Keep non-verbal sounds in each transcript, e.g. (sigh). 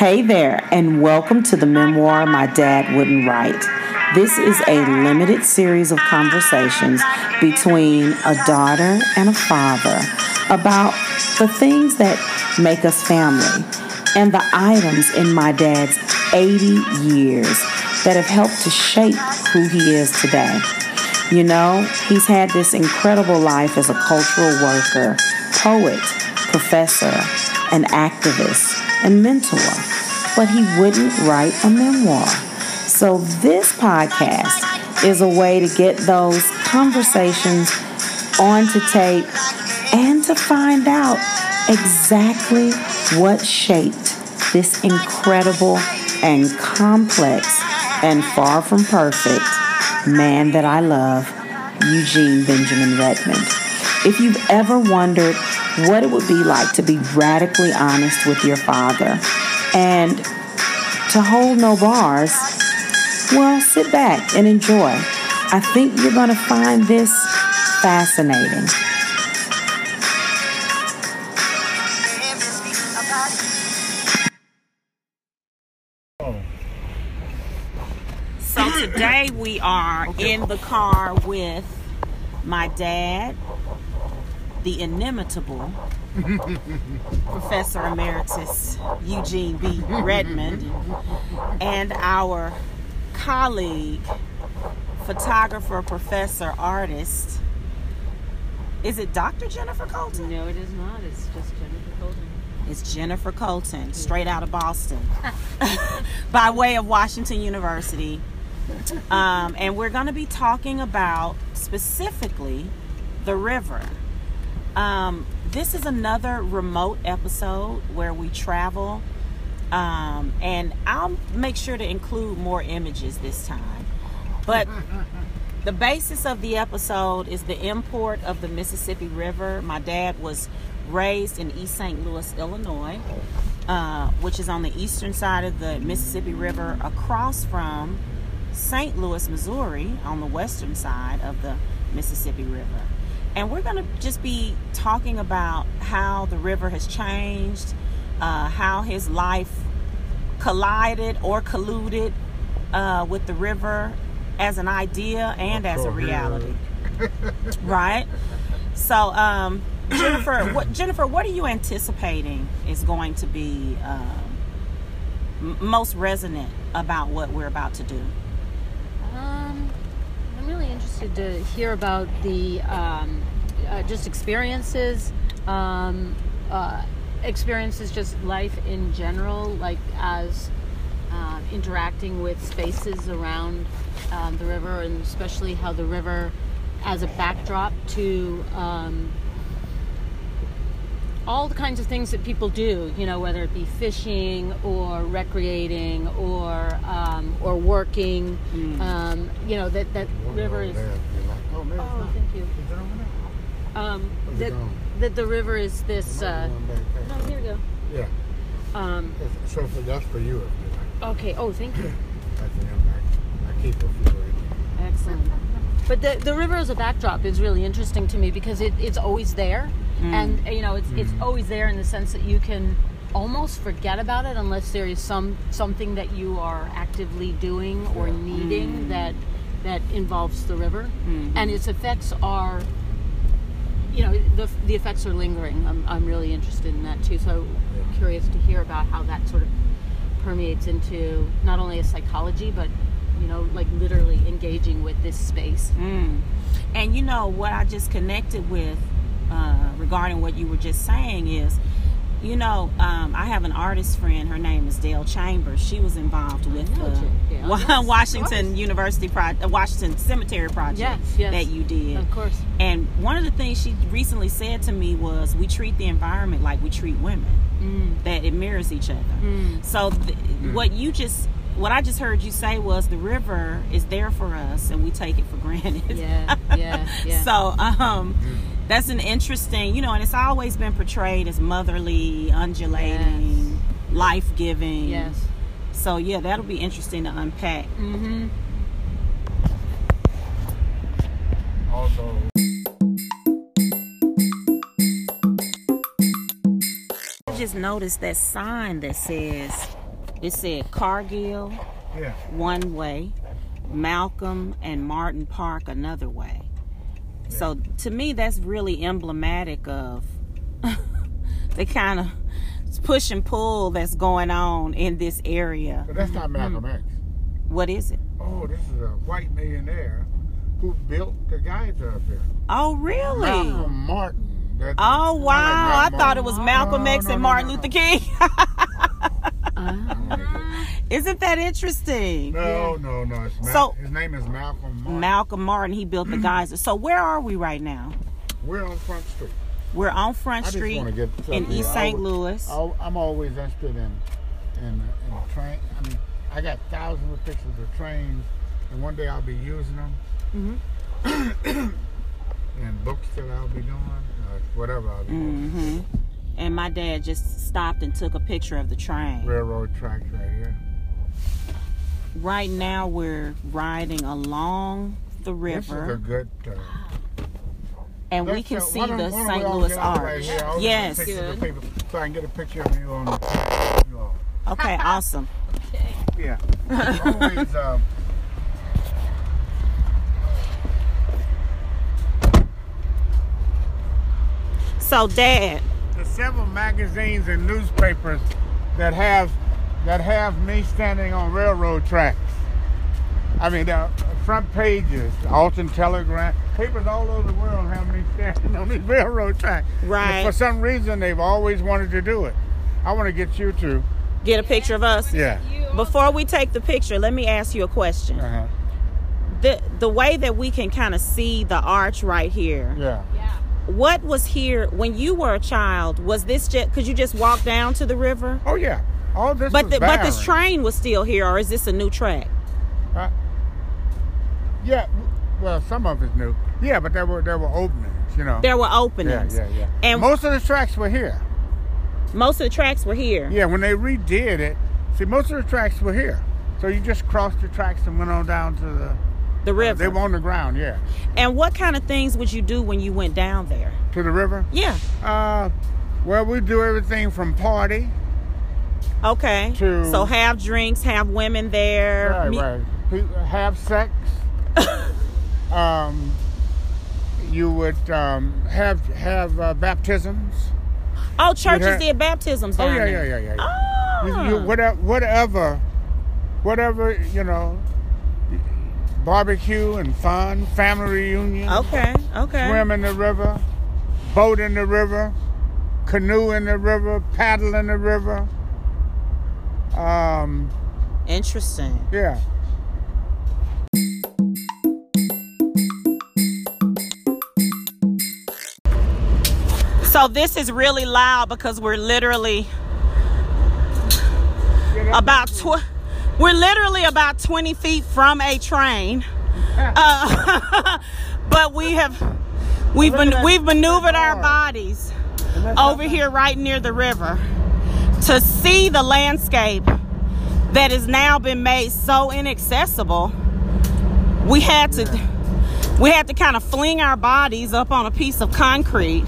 Hey there, and welcome to the memoir My Dad Wouldn't Write. This is a limited series of conversations between a daughter and a father about the things that make us family and the items in my dad's 80 years that have helped to shape who he is today. You know, he's had this incredible life as a cultural worker, poet, professor, an activist, and mentor, but he wouldn't write a memoir. So, this podcast is a way to get those conversations onto tape and to find out exactly what shaped this incredible and complex and far from perfect man that I love, Eugene Benjamin Redmond. If you've ever wondered what it would be like to be radically honest with your father and to hold no bars, well, sit back and enjoy. I think you're going to find this fascinating. So today we are in the car with my dad, the inimitable (laughs) Professor Emeritus Eugene B. Redmond, and our colleague, photographer, professor, artist. Is it Dr. Jennifer Colten? No, it is not. It's just Jennifer Colten. It's Jennifer Colten, straight out of Boston, (laughs) (laughs) by way of Washington University. Um, and we're going to be talking about specifically the river. Um, this is another remote episode where we travel, um, and I'll make sure to include more images this time. But (laughs) the basis of the episode is the import of the Mississippi River. My dad was raised in East St. Louis, Illinois, uh, which is on the eastern side of the Mississippi River, across from St. Louis, Missouri, on the western side of the Mississippi River. And we're going to just be talking about how the river has changed, uh, how his life collided or colluded uh, with the river as an idea and as a reality. right? So, um, Jennifer, (coughs) what Jennifer, what are you anticipating is going to be um, m- most resonant about what we're about to do? Interested to hear about the um, uh, just experiences, um, uh, experiences, just life in general, like as uh, interacting with spaces around um, the river, and especially how the river, as a backdrop to um, all the kinds of things that people do, you know, whether it be fishing or recreating or um, or working, Mm. um, you know, that that river is. Oh, man, Oh, thank you. Um, that that the river is this. Uh, no, here we go. Yeah. Um, If- So for, that's for you if you like. okay. Oh, thank you. That's for him. I, I keep it for you. Excellent. But the the river as a backdrop is really interesting to me because it, it's always there, Mm. and uh, you know it's it's mm. always there in the sense that you can almost forget about it unless there is some something that you are actively doing or needing mm. that that involves the river, mm-hmm. and its effects are. You know the, the effects are lingering. I'm, I'm really interested in that too. So uh, curious to hear about how that sort of permeates into not only a psychology but you know like literally engaging with this space Mm. And you know what I just connected with uh, regarding what you were just saying is, you know, um, I have an artist friend. Her name is Dail Chambers. She was involved with the Dail. (laughs) Yes, Washington. University project, uh, Washington Cemetery project Yes, yes. that you did. of course And one of the things she recently said to me was, "We treat the environment like we treat women. mm. That it mirrors each other." Mm. So th- what you just what I just heard you say was the river is there for us and we take it for granted. yeah yeah (laughs) yeah So um that's an interesting, you know, and it's always been portrayed as motherly, undulating, life-giving. yes So yeah, that'll be interesting to unpack. mm-hmm Although I just noticed that sign that says It said Cargill Yeah. one way, Malcolm and Martin Park another way. So to me, that's really emblematic of (laughs) the kind of push and pull that's going on in this area. But that's not Malcolm mm-hmm. X. What is it? Oh, this is a white millionaire who built the geyser up here. Oh, really? Malcolm Martin. That- Oh I like wow! I thought it was Malcolm X no, and no, Martin no, Luther. King. (laughs) Uh-huh. Isn't that interesting? No, no, no. It's Mal- So- his name is Malcolm Martin. Malcolm Martin, he built the geyser. So where are we right now? We're on Front Street. We're on Front I just Street get in something. East St. always- Louis. I- I'm always interested in in in train. I mean, I got thousands of pictures of trains, and one day I'll be using them. Mm-hmm. (coughs) and books that I'll be doing, uh, whatever I'll be doing. hmm And my dad just stopped and took a picture of the train. Railroad tracks right here. Right now, we're riding along the This is a river, good. And we let's, can see don't- the St. Louis get right Arch. Yes. take Good. So I can get a picture of you on the. You all. Okay, (laughs) awesome. Yeah. Always. Um, So, Dad, the several magazines and newspapers that have that have me standing on railroad tracks. I mean, the front pages, Alton Telegraph, papers all over the world have me standing on these (laughs) railroad tracks. Right. For some reason, they've always wanted to do it. I want to get you to. get a picture of us. Yeah. Before we take the picture, let me ask you a question. Uh-huh. The the way that we can kind of see the arch right here. Yeah. Yeah. What was here when you were a child? Was this just could you just walk down to the river? Oh yeah. All this. But the, but this train was still here, or is this a new track? Uh, yeah. Well, some of it's new. Yeah, but there were there were openings. You know. There were openings. yeah, yeah, yeah. And most of the tracks were here. most of the tracks were here. Yeah, when they redid it, see, most of the tracks were here. So you just crossed the tracks and went on down to the. The river. They were on the ground, yeah. and what kind of things would you do when you went down there? To the river. Yeah. Uh, well, we do everything from party. Okay. To- so have drinks, have women there. Right, me- right. Have sex. (laughs) um, you would um, have have uh, baptisms. Oh, churches have- did baptisms Oh yeah, yeah, yeah, yeah. yeah. Oh. You, you, whatever, whatever, whatever, you know, barbecue and fun, family reunion. Okay. Okay. swim in the river, boat in the river, canoe in the river, paddle in the river. Um, Interesting. yeah. So this is really loud because we're literally about tw- we're literally about 20 feet from a train. Uh, (laughs) but we have we've been we've maneuvered our bodies over here right near the river to see the landscape that has now been made so inaccessible. We had to we had to kind of fling our bodies up on a piece of concrete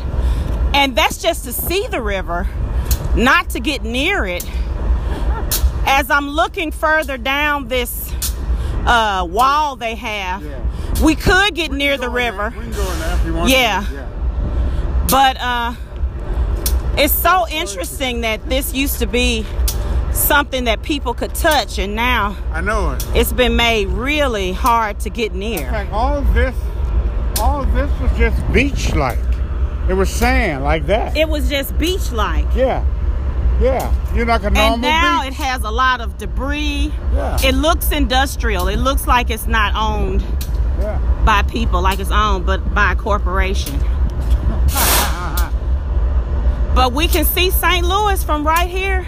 and that's just to see the river, not to get near it. As I'm looking further down this uh, wall they have, Yeah. we could get near the river, We can go in there if you want. to. Yeah. yeah. but uh, it's so interesting that this used to be something that people could touch, and now I know it. it's been made really hard to get near. fact, all of this, all this was just beach-like. It was sand like that. It was just beach-like. yeah, yeah. You're like a normal And now beach. it has a lot of debris. Yeah. It looks industrial. It looks like it's not owned yeah. by people, like it's owned, but by a corporation. (laughs) But we can see St. Louis from right here.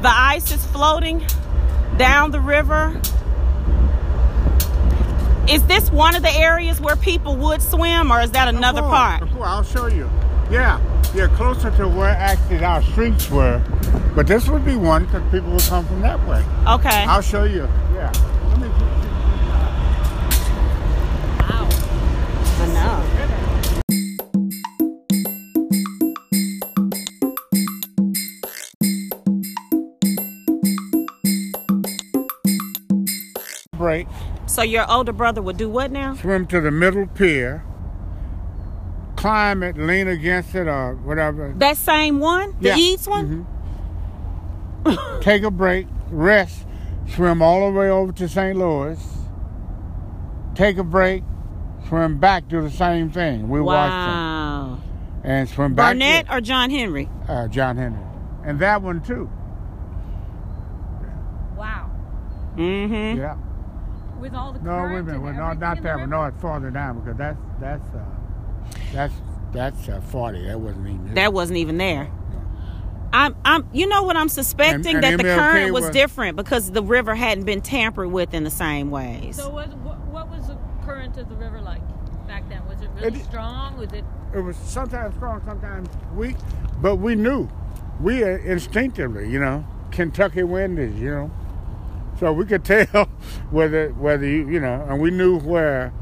The ice is floating down the river. Is this one of the areas where people would swim, or is that another course, part? Of course, I'll show you. Yeah, yeah, closer to where actually our streets were. But this would be one because people would come from that way. Okay. I'll show you. Yeah. Let me I know. break, So your older brother would do what now? swim to the middle pier, climb it, lean against it, or whatever. That same one, the Yeah. Eads one. (laughs) Take a break, rest, swim all the way over to St. Louis. Take a break, swim back, do the same thing. We watched them Wow. and swim back. Burnett or John Henry? uh, John Henry, and that one too. Wow. Mm-hmm. Yeah. With all the No, current wait a minute. Well, no, not that one. river? No, it's farther down because that's that's uh, that's that's uh, forty. That wasn't even. That wasn't even there. I'm, I'm, you know what I'm suspecting And- that and the MLK current was, was- different because the river hadn't been tampered with in the same ways. So what, what, what was the current of the river like back then? Was it really It- strong? Was it It was sometimes strong, sometimes weak, but we knew. We uh, instinctively, you know, Kentucky wind is, you know, so we could (laughs) tell whether whether you, you know, and we knew where.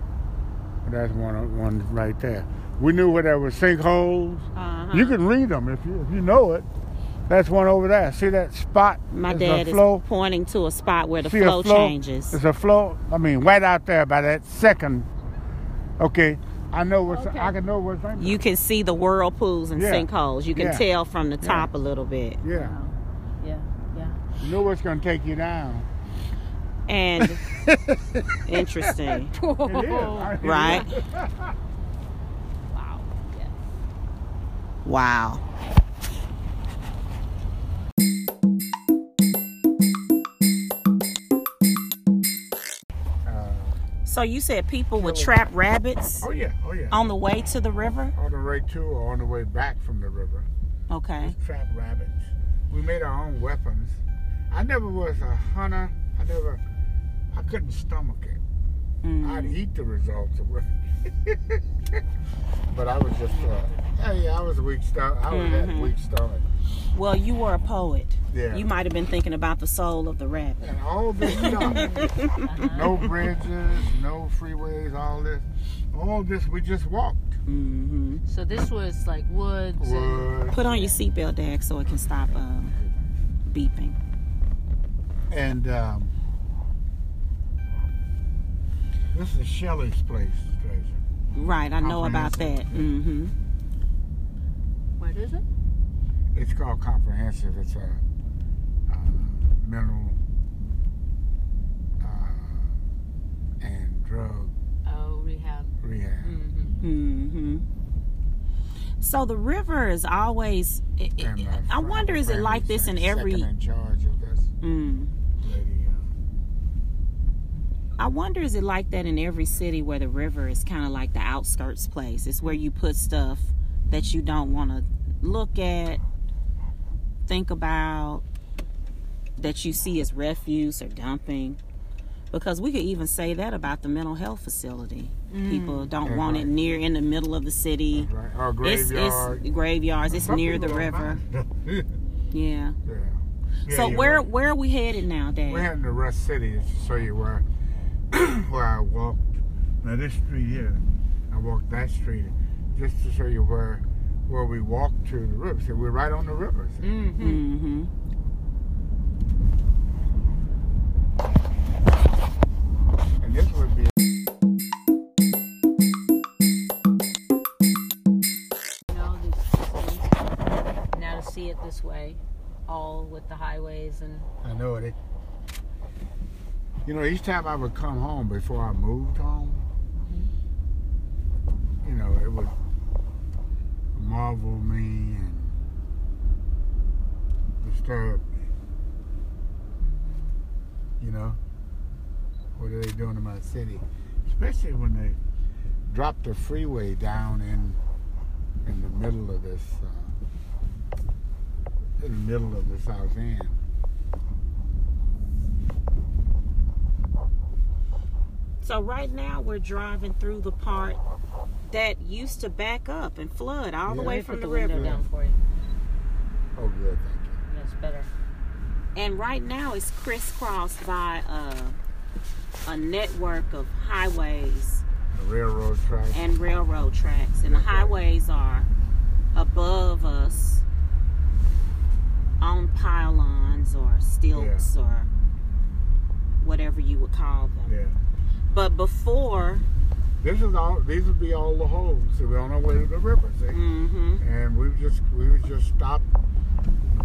That's one one right there. We knew where there were sinkholes. Uh-huh. You can read them if you if you know it. That's one over there. See that spot? My It's dad a is flow. pointing to a spot where the See a flow, flow? changes. It's a flow. I mean, right out there by that second. Okay, I know what's. Okay. I can know what's right. You can see the whirlpools and Yeah. sinkholes. You can Yeah. tell from the top a little bit. Yeah, Yeah, yeah. you know what's going to take you down. And (laughs) interesting, It is. I- (laughs) right? (laughs) wow? Yeah. Wow. Uh, So you said people would trap rabbits oh yeah, oh yeah. on the way to the river? on the way to or on the way back from the river. Okay. Trap rabbits. We made our own weapons. I never was a hunter. I never. I couldn't stomach it. Mm. I'd eat the results of it. (laughs) but I was just, uh, hey, I was a weak stomach. I was Mhm. that weak stomach. Well, you were a poet. Yeah. You might have been thinking about the soul of the rabbit. And all this stuff. (laughs) no bridges, no freeways, all this. All this we just walked. hmm So this was like woods. and- Put on your seatbelt, Dag, so it can stop um, beeping. And um, this is Shelley's place, treasure. Right, I know about that. hmm What is it? It's called comprehensive. It's a uh, mental uh, and drug Oh, rehab. rehab. Mm-hmm. hmm So the river is always. It, it- And, I wonder, is it like this in every? Second in charge of this Mm, lady. Uh, I wonder, is it like that in every city where the river is kind of like the outskirts place? It's where you put stuff that you don't want to look at, think about, that you see as refuse or dumping. Because we could even say that about the mental health facility. People don't Yeah, want it near in the middle of the city. right. Or It's, graveyard. it's graveyards. It's Some near the river. Yeah. (laughs) yeah. Yeah, so where right. where are we headed now, Dad? We're heading to Rust City to show you where (clears throat) where I walked. Now this street here, I walked that street just to show you where where we walked to the river. So we're right on the river. see? Mm-hmm. Mm-hmm. And this would be You know, this, now to see it this way, all with the highways and I know it. You know, each time I would come home before I moved home, you know, it would marvel me and disturb me. You know, what are they doing in my city? Especially when they drop the freeway down in in the middle of this, uh, in the middle of the South End. So right now we're driving through the part that used to back up and flood all the Yeah. way Let me from put the the window river. down for you. Oh, good, thank you. That's better. And right now it's crisscrossed by a, a network of highways The railroad track. and railroad tracks. And the Okay. highways are above us on pylons or stilts or whatever you would call them. Yeah. But before, This is all. These would be all the holes. So we're on our way to the river. See. hmm and we would just we would just stop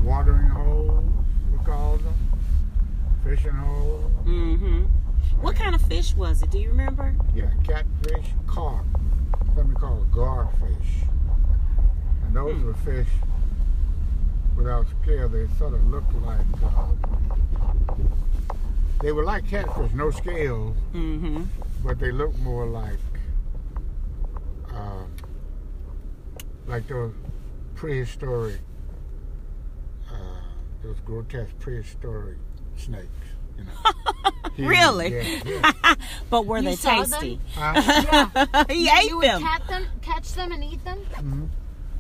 watering holes we call them fishing holes hmm what kind of fish was it? Do you remember? yeah catfish carp something called garfish and those Hmm. were fish without scale they sort of looked like uh, they were like catfish no scales hmm but they looked more like um, like those prehistoric, uh, those grotesque prehistoric snakes. You know. (laughs) He- Really? Yeah, yeah. (laughs) But were You they saw them? tasty? Huh? (laughs) he you ate would them. catch them, catch them, and eat them. Mm-hmm.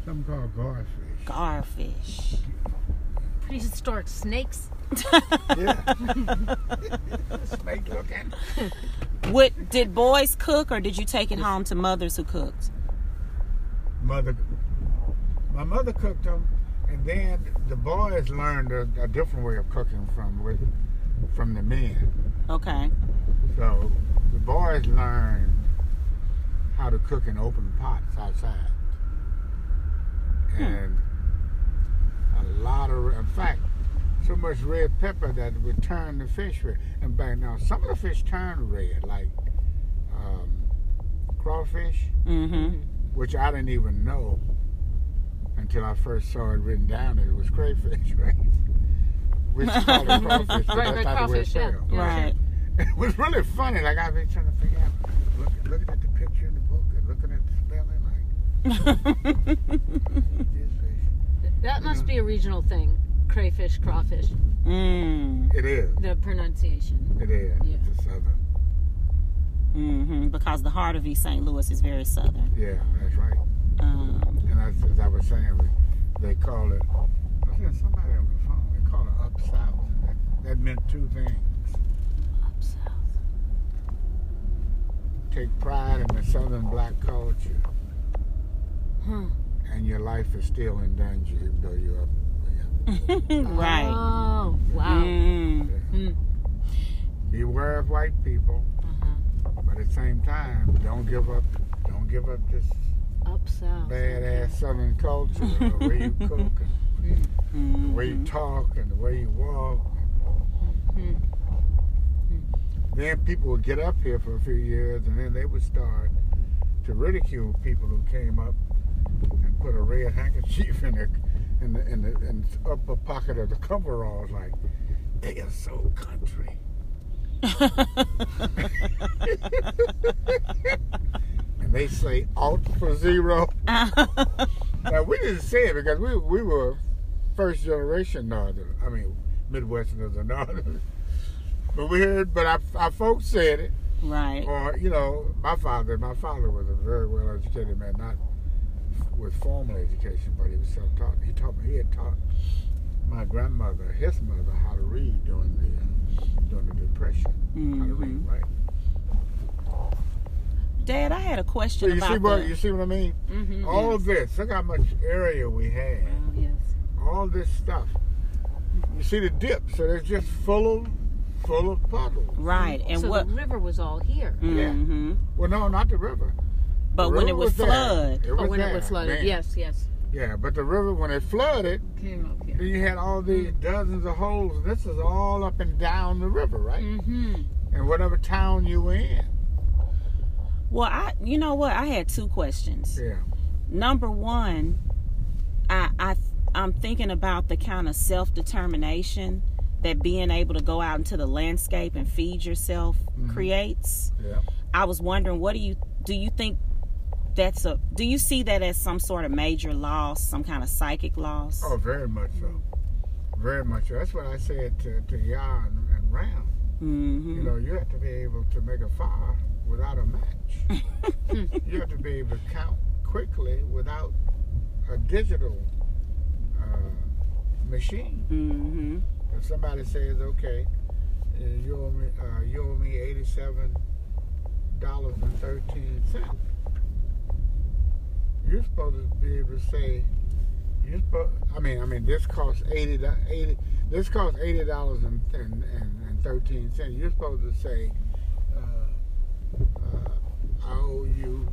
Something called garfish. Garfish. Prehistoric snakes. Yeah. Snake (laughs) looking. What did boys cook, or did you take it home to mothers who cooked? Mother, my mother cooked them, and then the boys learned a, a different way of cooking from with, from the men. Okay. So the boys learned how to cook in open pots outside. Hmm. And a lot of, in fact, so much red pepper that it would turn the fish red. And back now, some of the fish turn red, like um, crawfish, Mm-hmm. which I didn't even know until I first saw it written down that it was crayfish, (laughs) right? We used to call it crawfish, but Right, that's right, how the way it's yeah. Yeah. Right. It was really funny. Like I've been trying to figure out, look, looking at the picture in the book and looking at the spelling, like (laughs) this fish. That must be a regional thing. Crayfish, crawfish. mm. It is. The pronunciation. It is. Yeah. It's a southern. hmm Because the heart of East St. Louis is very southern. Yeah, that's right. Um, And as, as I was saying, they call it. I was hearing somebody on the phone. They call it up south. That, that meant two things. up south. Take pride in the southern black culture, Hmm. and your life is still in danger, even though you're up. Yeah. (laughs) right. Oh, wow. Mm. Hmm. Beware of white people, Uh-huh. but at the same time, don't give up. Don't give up this Up south. badass southern culture, (laughs) the way you cook, and the way you Mhm. talk, and the way you walk. Hmm. Then people would get up here for a few years, and then they would start to ridicule people who came up and put a red handkerchief (laughs) in the in the in the, in the upper pocket of the coveralls, like they are so country. (laughs) and they say alt for zero. (laughs) Now we didn't say it because we we were first generation Northern. I mean Midwesterners or Northern. But we heard, but our, our folks said it, right. or you know, my father. My father was a very well educated man, not with formal education, but he was self-taught. He taught me. He had taught my grandmother, his mother, how to read during the uh, during the depression. How to read, Mhm. right? Dad, I had a So question you about see what the- you see what I mean? Mm-hmm. All of this. Look how much area we had. Oh, yes. all this stuff. You see the dip, so it's just full of full of puddles. right. And so what? the river was all here. Yeah. hmm Well, no, not the river. But The when it was, there. flood, it Oh, was when it was flooded. man. Yes, yes. Yeah, but the river when it flooded, Came up here. you had all these dozens of holes. This is all up and down the river, right? Mm-hmm. And whatever town you were in. well, I, you know what? I had two questions. Yeah. Number one, I, I, I'm thinking about the kind of self determination that being able to go out into the landscape and feed yourself Mhm. creates. Yeah. I was wondering, what do you do? You think that's a? Do you see that as some sort of major loss, some kind of psychic loss? Oh, very much so. Very much so. That's what I said to, to Yah and, and Ram. hmm You know, you have to be able to make a fire without a match. (laughs) you have to be able to count quickly without a digital uh, machine. hmm If somebody says, "Okay, you owe me, uh, you owe me eighty-seven dollars and thirteen cents," you're supposed to be able to say, "You're supposed." I mean, I mean, this costs eighty. Eighty. this costs eighty dollars and, and, and, and thirteen cents. You're supposed to say, uh, uh, I owe you,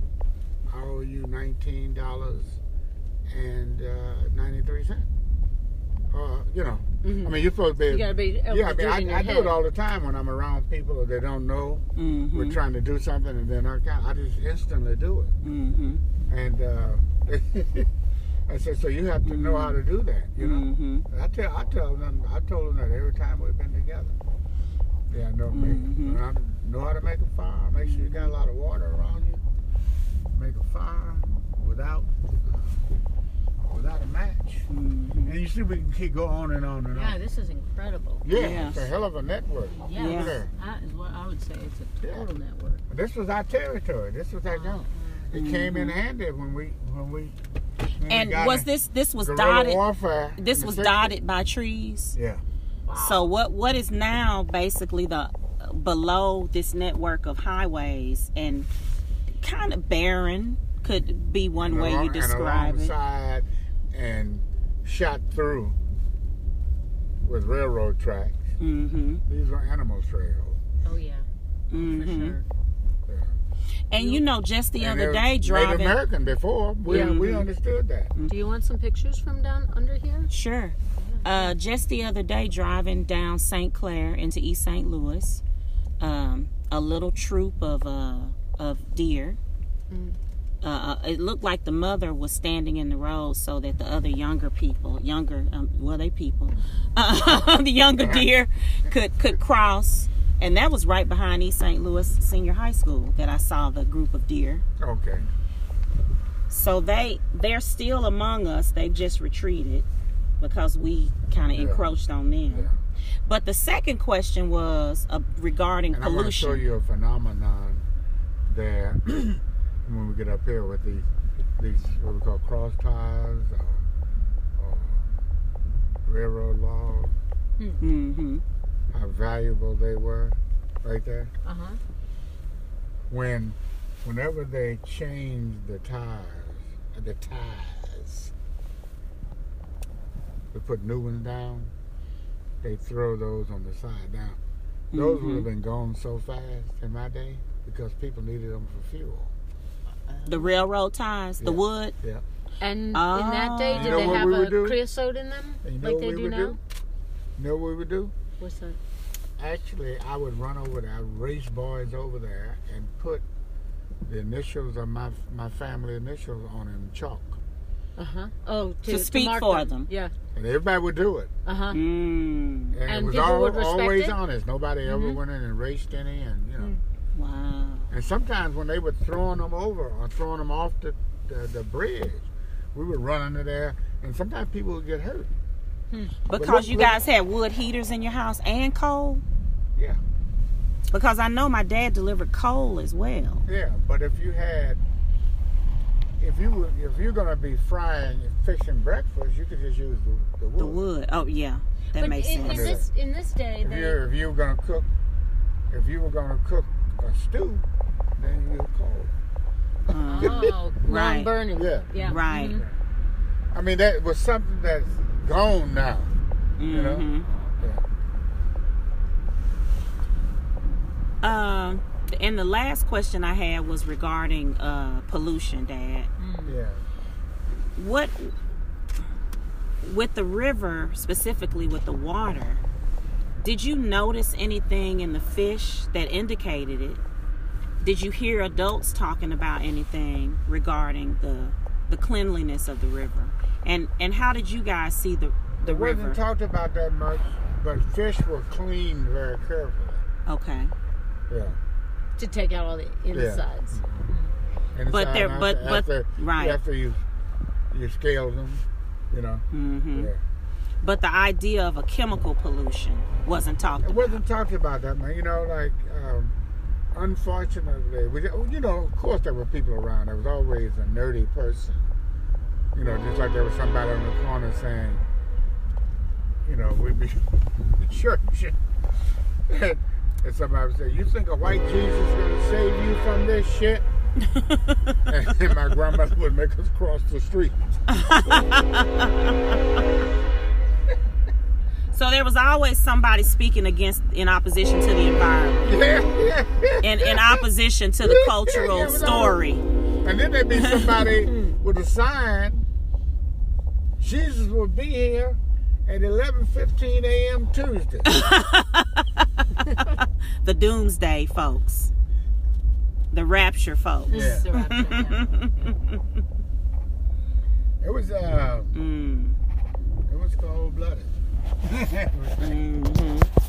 I owe you nineteen dollars and uh, ninety three cents. Uh, you know, I mean, you're supposed to be. You gotta be yeah, I mean, I, I do it all the time when I'm around people that don't know Mm-hmm. we're trying to do something, and then I, I just instantly do it. Mm-hmm. And uh, (laughs) I said, so you have to know how to do that, you know. Mm-hmm. I tell, I tell them, I told them that every time we've been together. Yeah, I know, Mhm. make, I know how to make a fire. Make sure you got a lot of water around you. Make a fire without uh, without a match. Mm-hmm. And you see, we can keep go on and on and Yeah, on. Yeah, this is incredible. Yeah, Yeah. it's a hell of a network. Yeah, Yeah. this- that is what I would say. It's a total network. This was our territory. This was our zone. It came in handy when we when we. when And got was this this was dotted? This was dotted by trees. Yeah. So what what is now basically the below this network of highways and kind of barren could be one And way along- you describe and it. Alongside and shot through with railroad tracks. Mm-hmm. These are animal trails. Oh yeah, Mm-hmm. sure. Yeah. And you know, just the And other it was day Native driving. American before. We Yeah. we understood that. Do you want some pictures from down under here? Sure. Uh, just the other day, driving down St. Clair into East St. Louis, um, a little troop of uh, of deer. Mm. Uh, it looked like the mother was standing in the road so that the other younger people, younger, um, well, they people, uh, (laughs) the younger deer could could cross. And that was right behind East St. Louis Senior High School that I saw the group of deer. Okay. So they they're still among us. They've just retreated because we kind of Yeah. encroached on them. Yeah. But the second question was uh, regarding And I'm going to show you a phenomenon there when we get up here with these these what we call cross ties or, or railroad logs. hmm mm-hmm. How valuable they were, right there. Uh huh. When, whenever they changed the tires, uh, the ties, to put new ones down, they throw those on the side. Now, those would mm-hmm. have been gone so fast in my day because people needed them for fuel. The railroad ties, the Yeah. wood. Yeah. And in that day, Oh. did You know they have a do? creosote in them, you know like what they do now? do? You know what we would do? What's that? Actually, I would run over there, I'd race boys over there, and put the initials of my my family initials on in chalk, Uh huh. Oh, to, To speak mark for them. Yeah. and everybody would do it. Uh huh. Mm. And, it was people all, would always it? honest. Nobody ever Mhm. went in and raced any, and you know. Wow. And sometimes when they were throwing them over or throwing them off the, the, the bridge, we would run under there, and sometimes people would get hurt. Hmm. Because look- you look- guys had wood heaters in your house and coal. Yeah, Because I know my dad delivered coal as well. yeah. But if you had, if you were, if you're gonna be frying fish and fixing breakfast, you could just use the, the wood. The wood. Oh yeah, that but makes in, in sense. this in this day, If they you if you were gonna cook, if you were gonna cook a stew, then you use coal. Uh, oh (laughs) Right. non-burning. Yeah. Yeah. Right. Mhm. I mean that was something that's gone now. You know. mhm. Yeah. Um, and the last question I had was regarding uh, pollution, Dad. Yeah. What with the river, specifically with the water, did you notice anything in the fish that indicated it? Did you hear adults talking about anything regarding the the cleanliness of the river? And and how did you guys see the the It didn't talk about that much, but fish were cleaned very carefully. okay. Yeah. To take out all the insides. Inside But they're- and but- after, but- after, right. after you you scale them, you know. Mm-hmm. Yeah. But the idea of a chemical pollution wasn't talked It about. wasn't talked about that man. You know, like um, unfortunately, we, you know, of course there were people around. There was always a nerdy person. You know, just like there was somebody on the corner saying, you know, we'd be (laughs) in church. And, and somebody would say, You think a white Jesus is going to save you from this shit? (laughs) and my grandmother would make us cross the street. (laughs) So there was always somebody speaking against, in opposition to the environment, (laughs) Yeah, yeah. in, in opposition to the cultural Yeah, story. And then there'd be (laughs) somebody with a sign. Jesus will be here at 11:15 a.m. Tuesday. (laughs) The doomsday folks, the rapture folks. Yeah. The rapture, yeah. It was uh, Mm. it was cold blooded. (laughs) hmm